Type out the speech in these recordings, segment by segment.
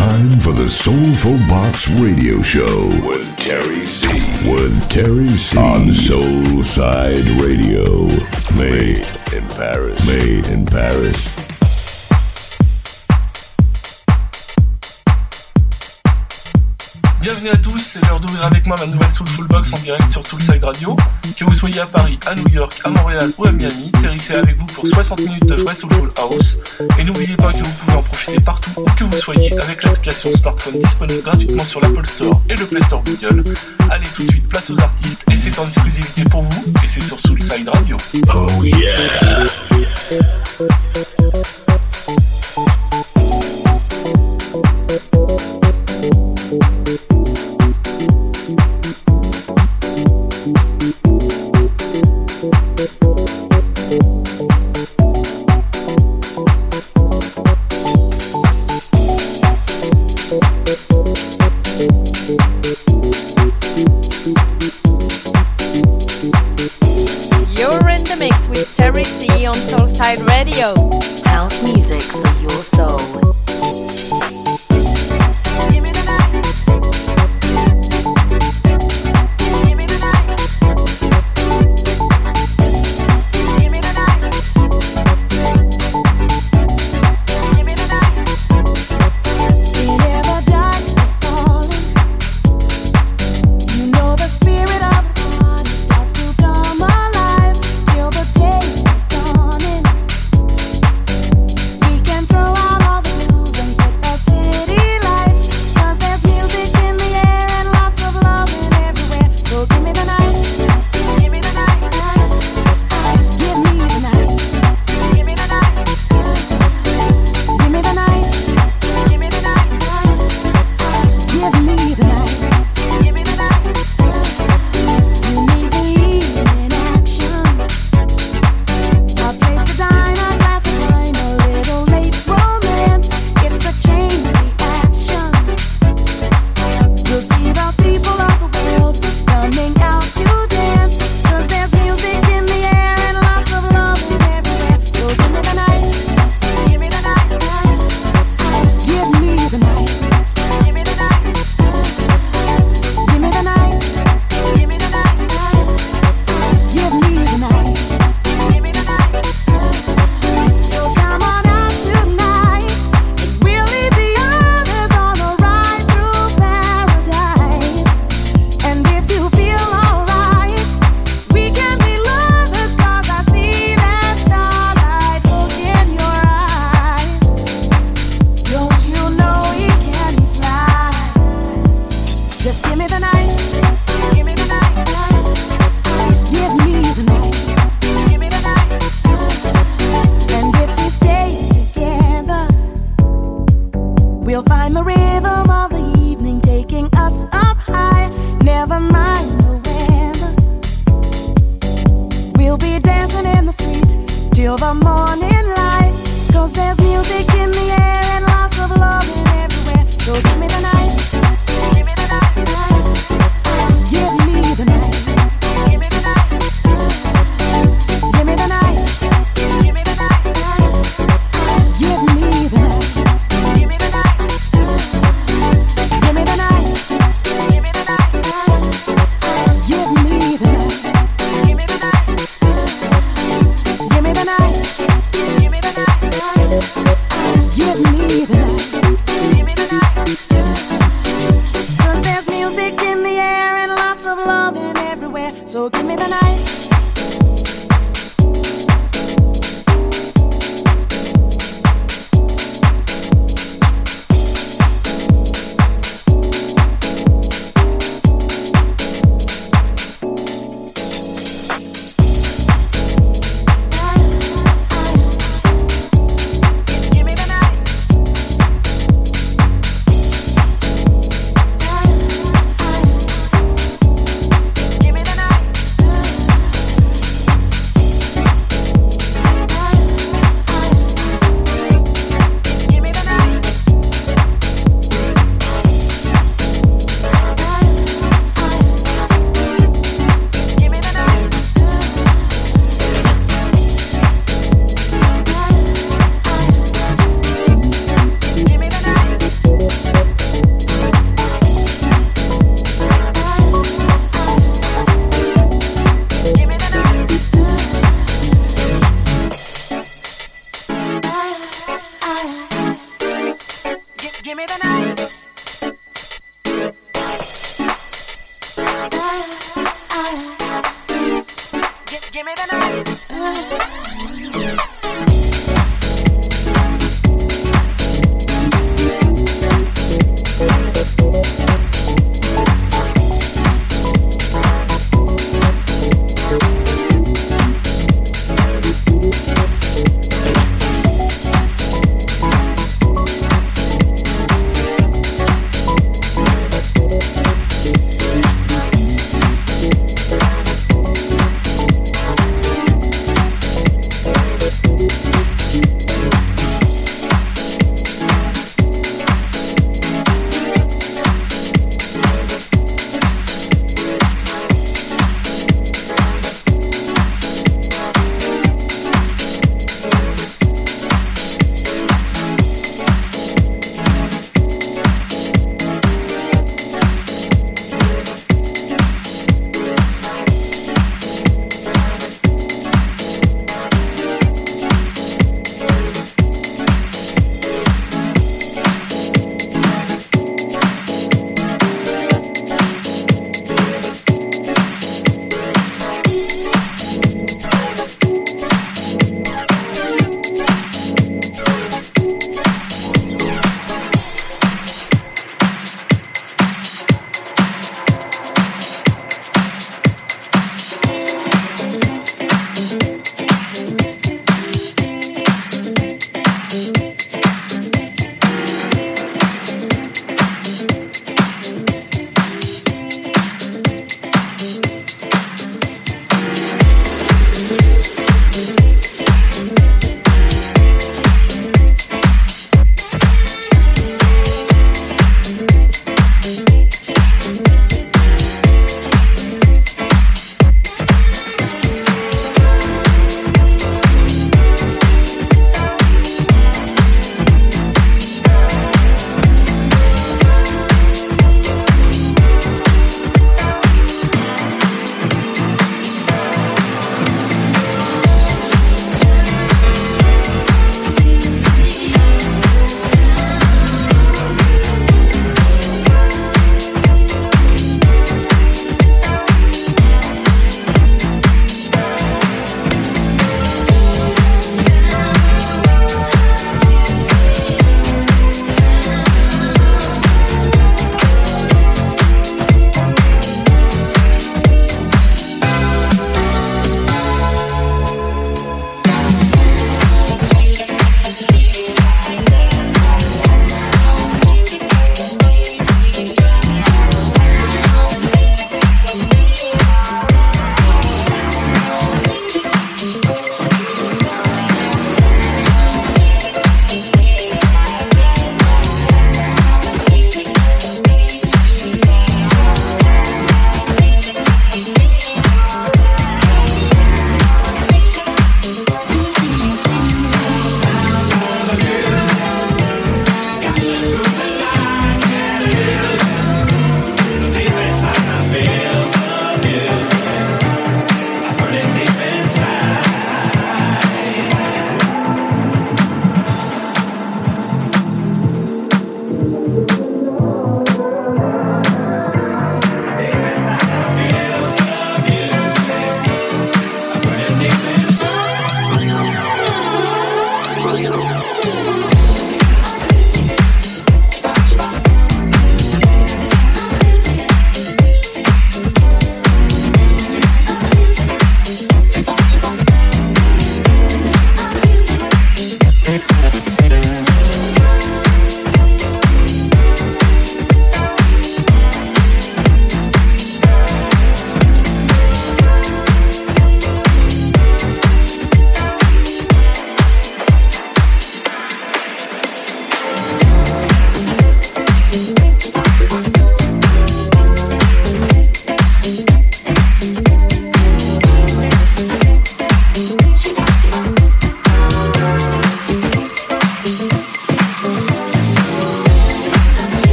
time for the Soulful Box Radio Show with Terry C. With Terry C. On Soulside Radio. Made in Paris. Made in Paris. Bienvenue à tous, c'est l'heure d'ouvrir avec moi ma nouvelle Soulful Box en direct sur Soulside Radio. Que vous soyez à Paris, à New York, à Montréal ou à Miami, C avec vous pour 60 minutes de vrai Soulful House. Et n'oubliez pas que vous pouvez en profiter partout où que vous soyez avec l'application smartphone disponible gratuitement sur l'Apple Store et le Play Store Google. Allez tout de suite, place aux artistes et c'est en exclusivité pour vous et c'est sur Soulside Radio. Oh yeah!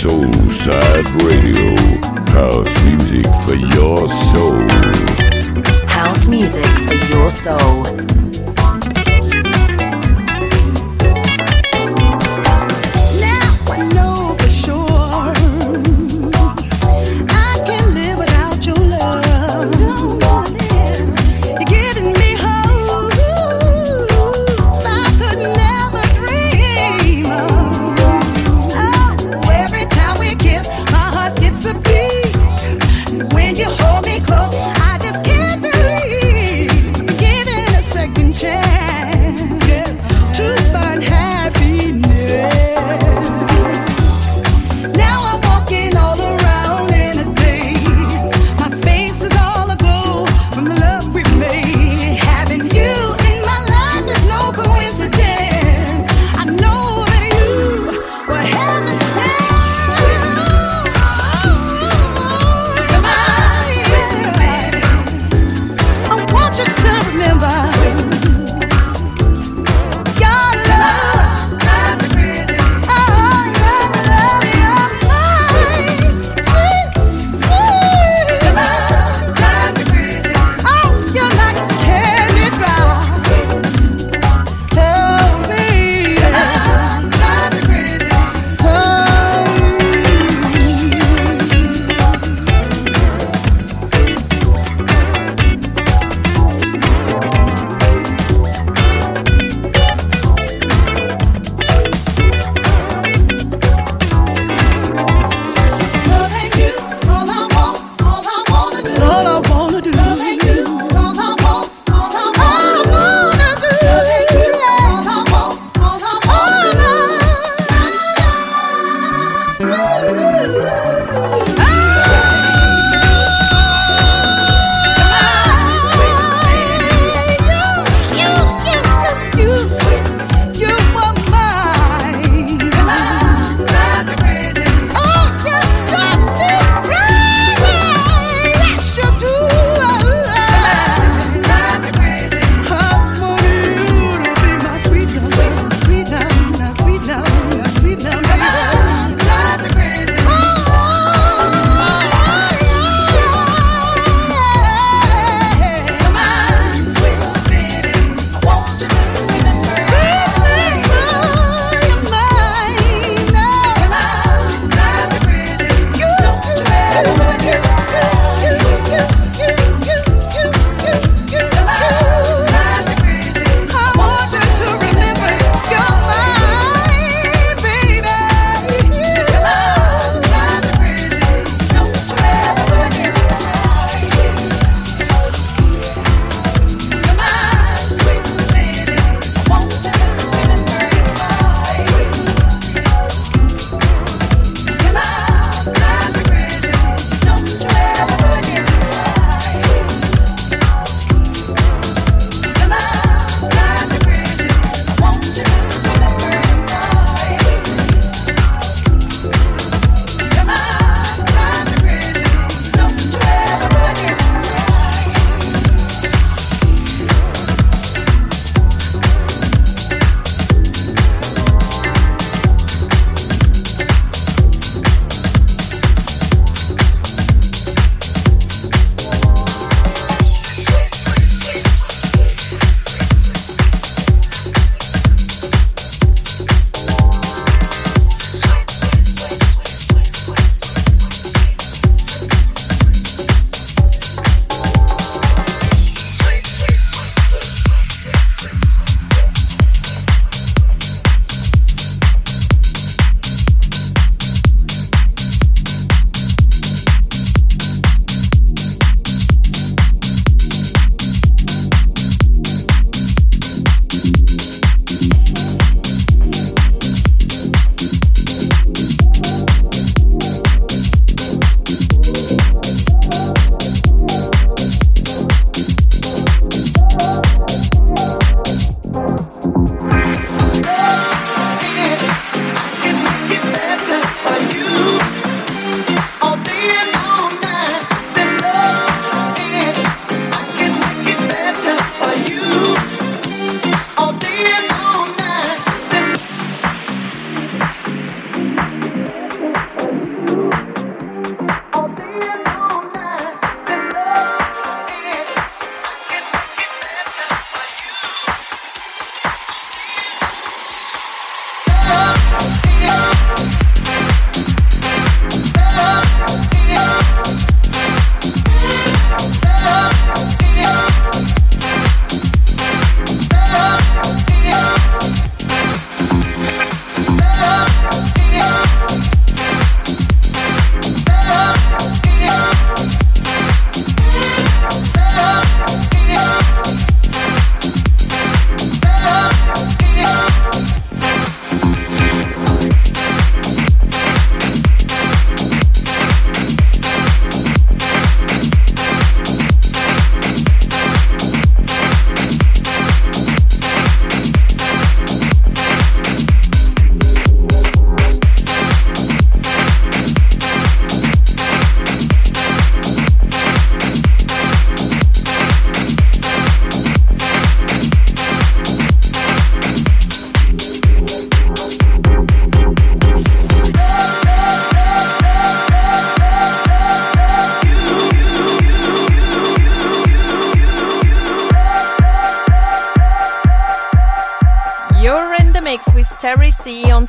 Soul Side Radio. House music for your soul. House music for your soul.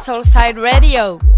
Soulside Radio.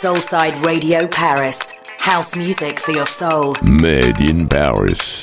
Soulside Radio Paris. House music for your soul. Made in Paris.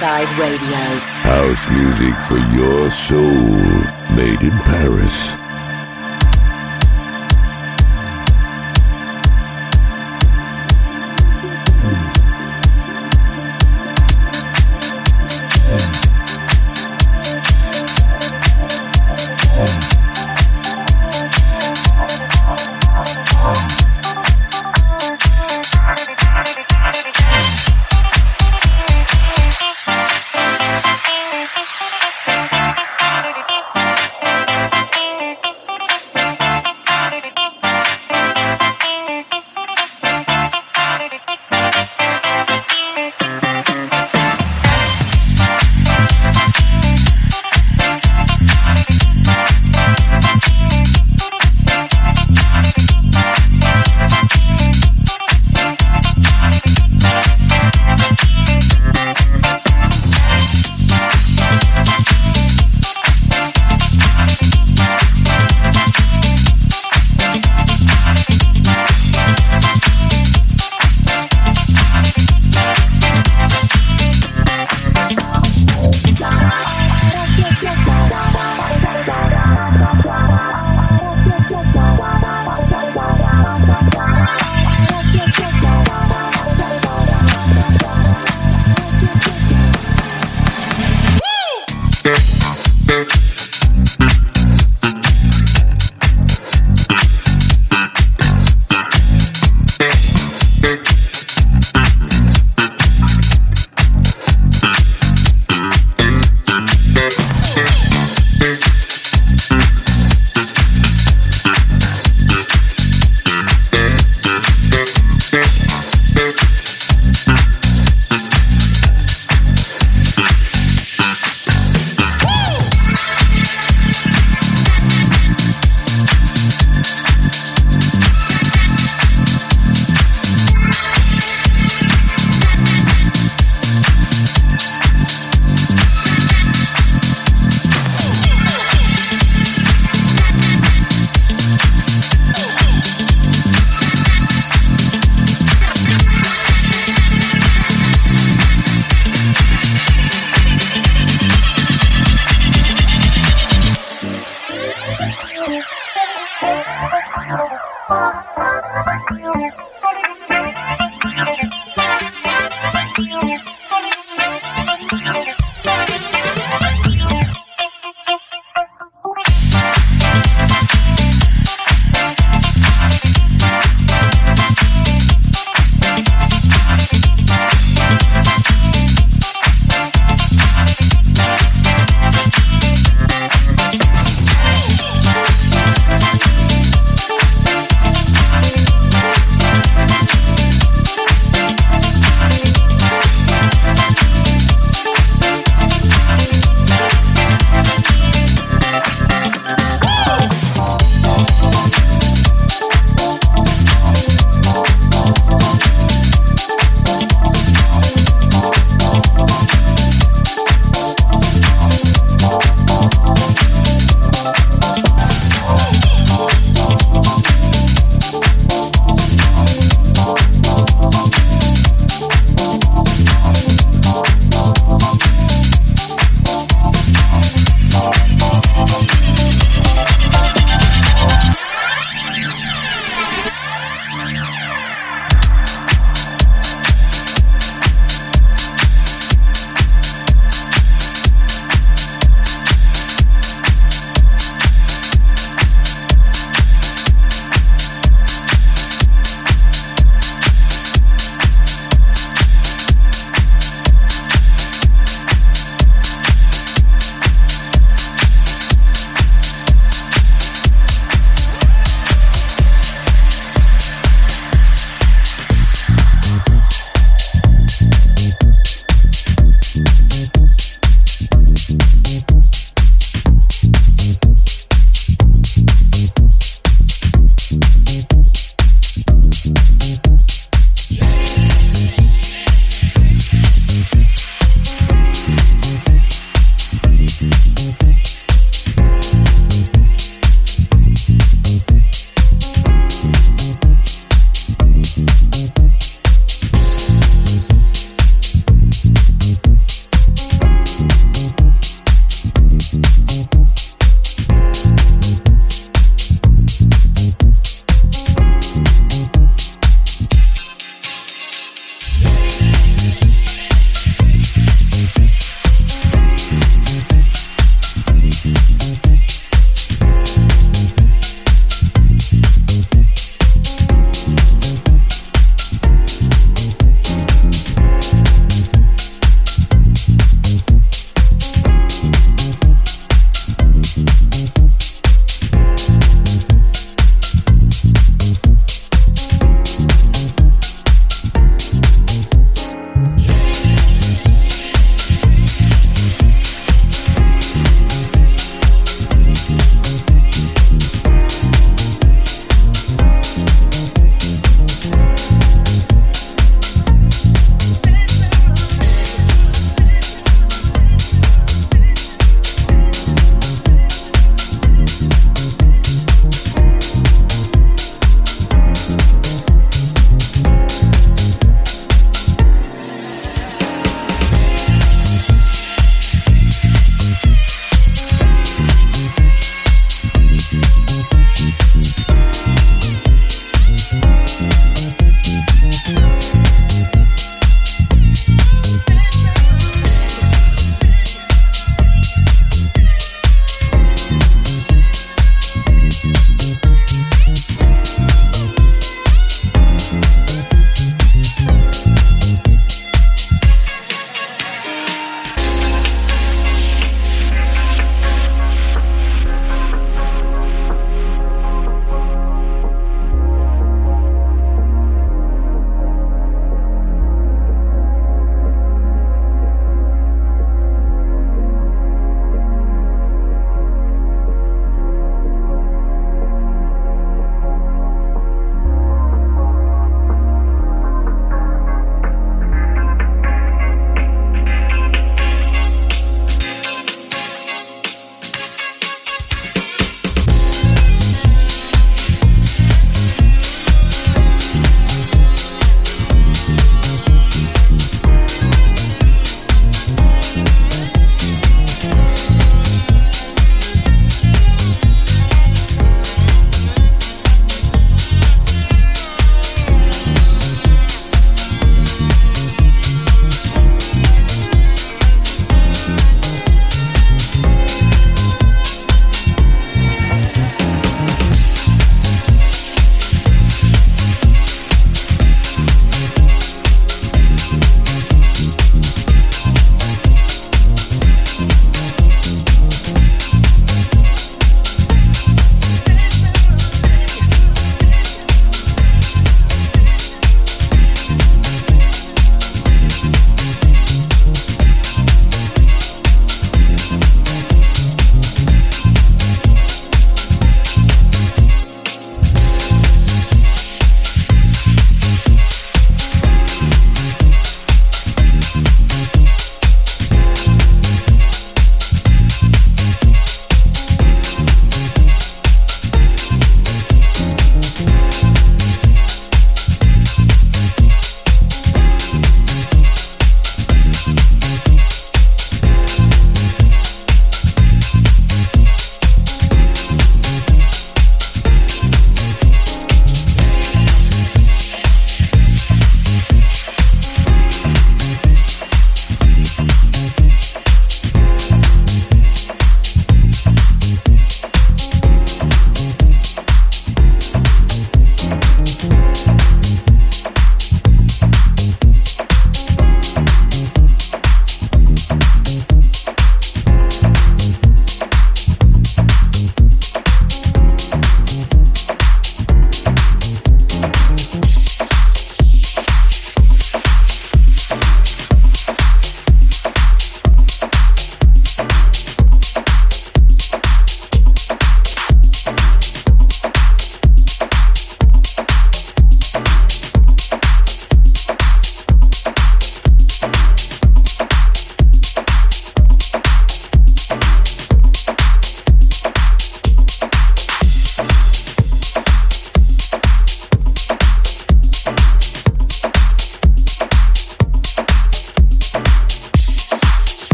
Radio. House music for your soul, made in Paris.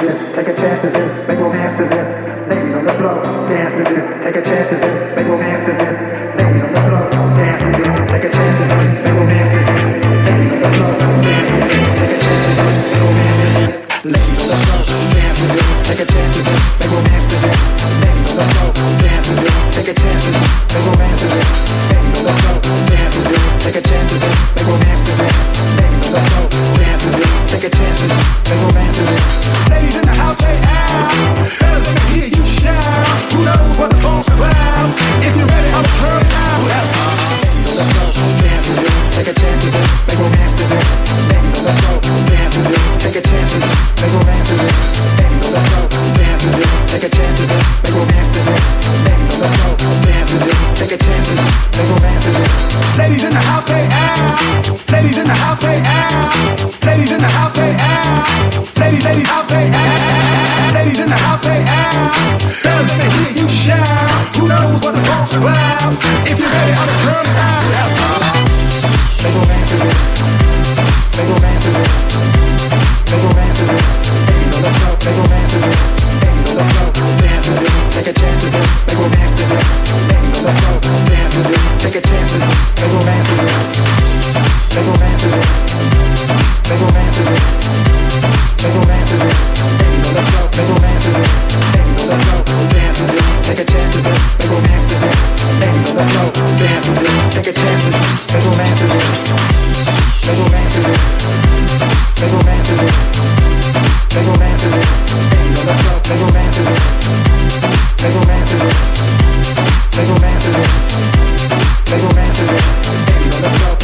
this, take a chance at this, make more half this.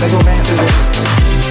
They go back.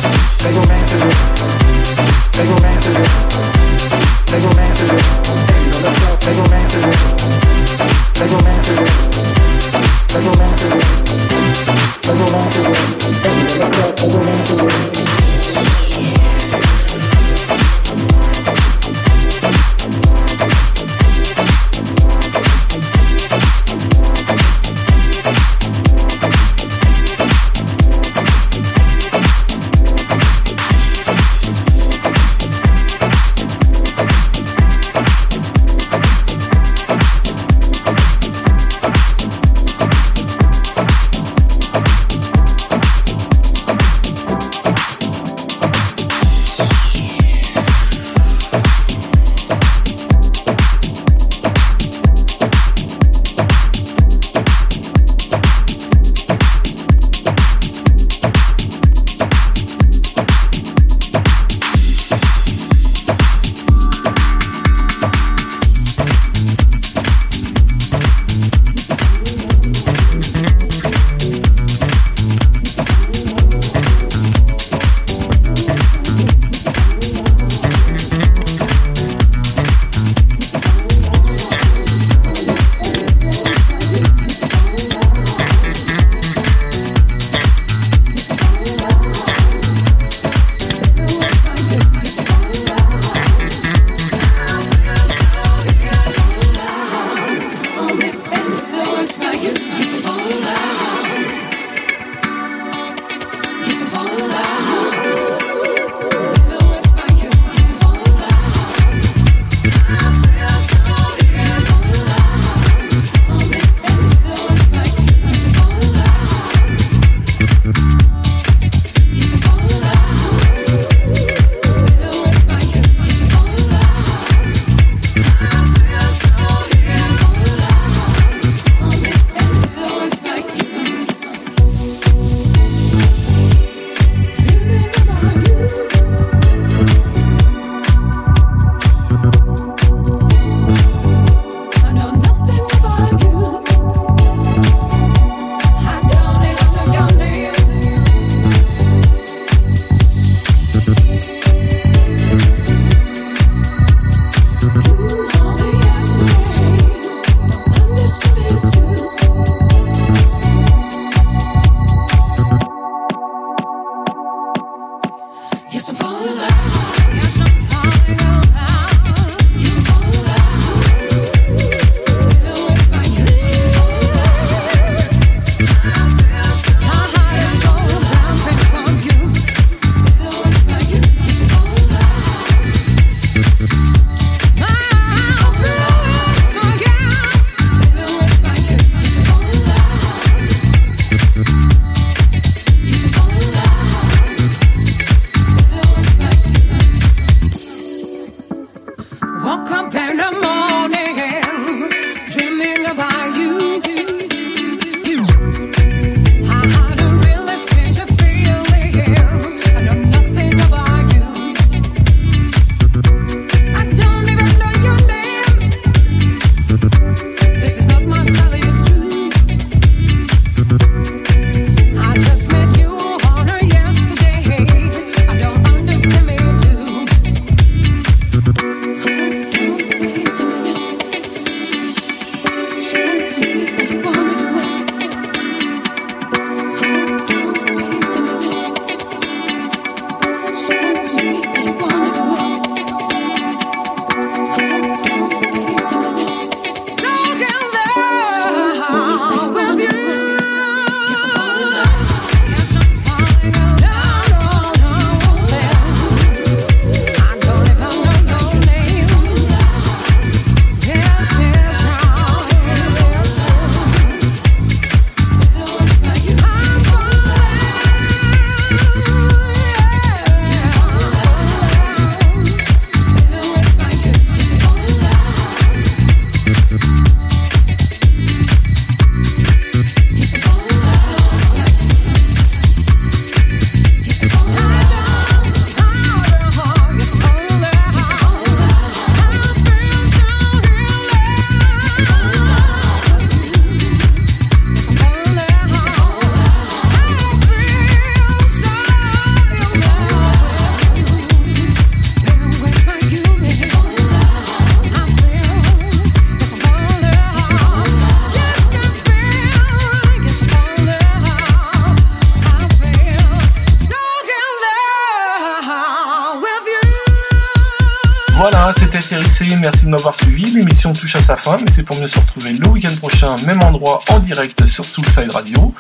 À sa fin, mais c'est pour mieux se retrouver le week-end prochain, même endroit, en direct sur Soulside Radio.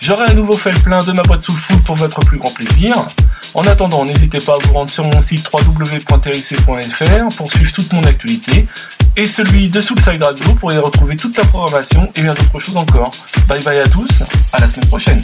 J'aurai à nouveau fait le plein de ma boîte Soul Food pour votre plus grand plaisir. En attendant, n'hésitez pas à vous rendre sur mon site www.terric.fr pour suivre toute mon actualité et celui de Soulside Radio pour y retrouver toute la programmation et bien d'autres choses encore. Bye bye à tous, à la semaine prochaine.